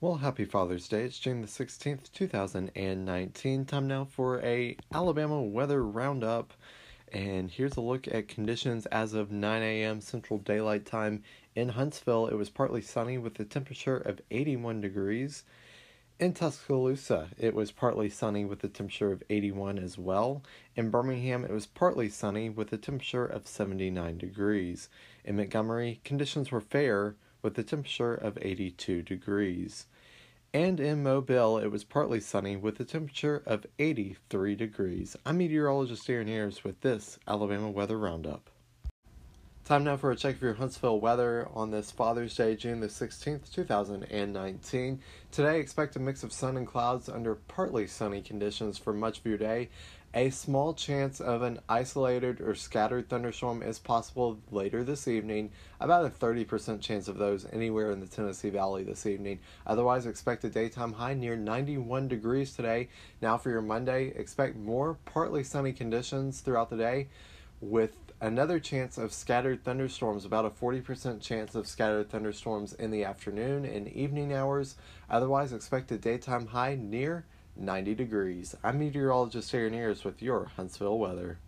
Well, happy Father's Day. It's June the 16th, 2019. Time now for a Alabama weather roundup. And here's a look at conditions as of 9 a.m. Central Daylight Time in Huntsville. It was partly sunny with a temperature of 81 degrees. In Tuscaloosa, it was partly sunny with a temperature of 81 as well. In Birmingham, it was partly sunny with a temperature of 79 degrees. In Montgomery, conditions were fair with a temperature of 82 degrees. And in Mobile, it was partly sunny with a temperature of 83 degrees. I'm meteorologist Aaron Ayers with this Alabama Weather Roundup. Time now for a check of your Huntsville weather on this Father's Day, June the 16th, 2019. Today, expect a mix of sun and clouds under partly sunny conditions for much of your day. A small chance of an isolated or scattered thunderstorm is possible later this evening, about a 30% chance of those anywhere in the Tennessee Valley this evening. Otherwise, expect a daytime high near 91 degrees today. Now, for your Monday, expect more partly sunny conditions throughout the day with another chance of scattered thunderstorms, about a 40% chance of scattered thunderstorms in the afternoon and evening hours. Otherwise, expect a daytime high near 90 degrees. I'm meteorologist Aaron Ayers with your Huntsville weather.